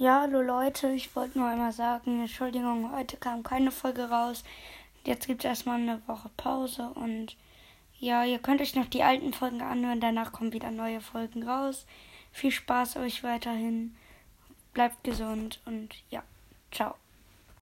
Ja, hallo Leute, ich wollte nur einmal sagen, Entschuldigung, heute kam keine Folge raus. Jetzt gibt es erstmal eine Woche Pause und ja, ihr könnt euch noch die alten Folgen anhören, danach kommen wieder neue Folgen raus. Viel Spaß euch weiterhin, bleibt gesund und ja, ciao.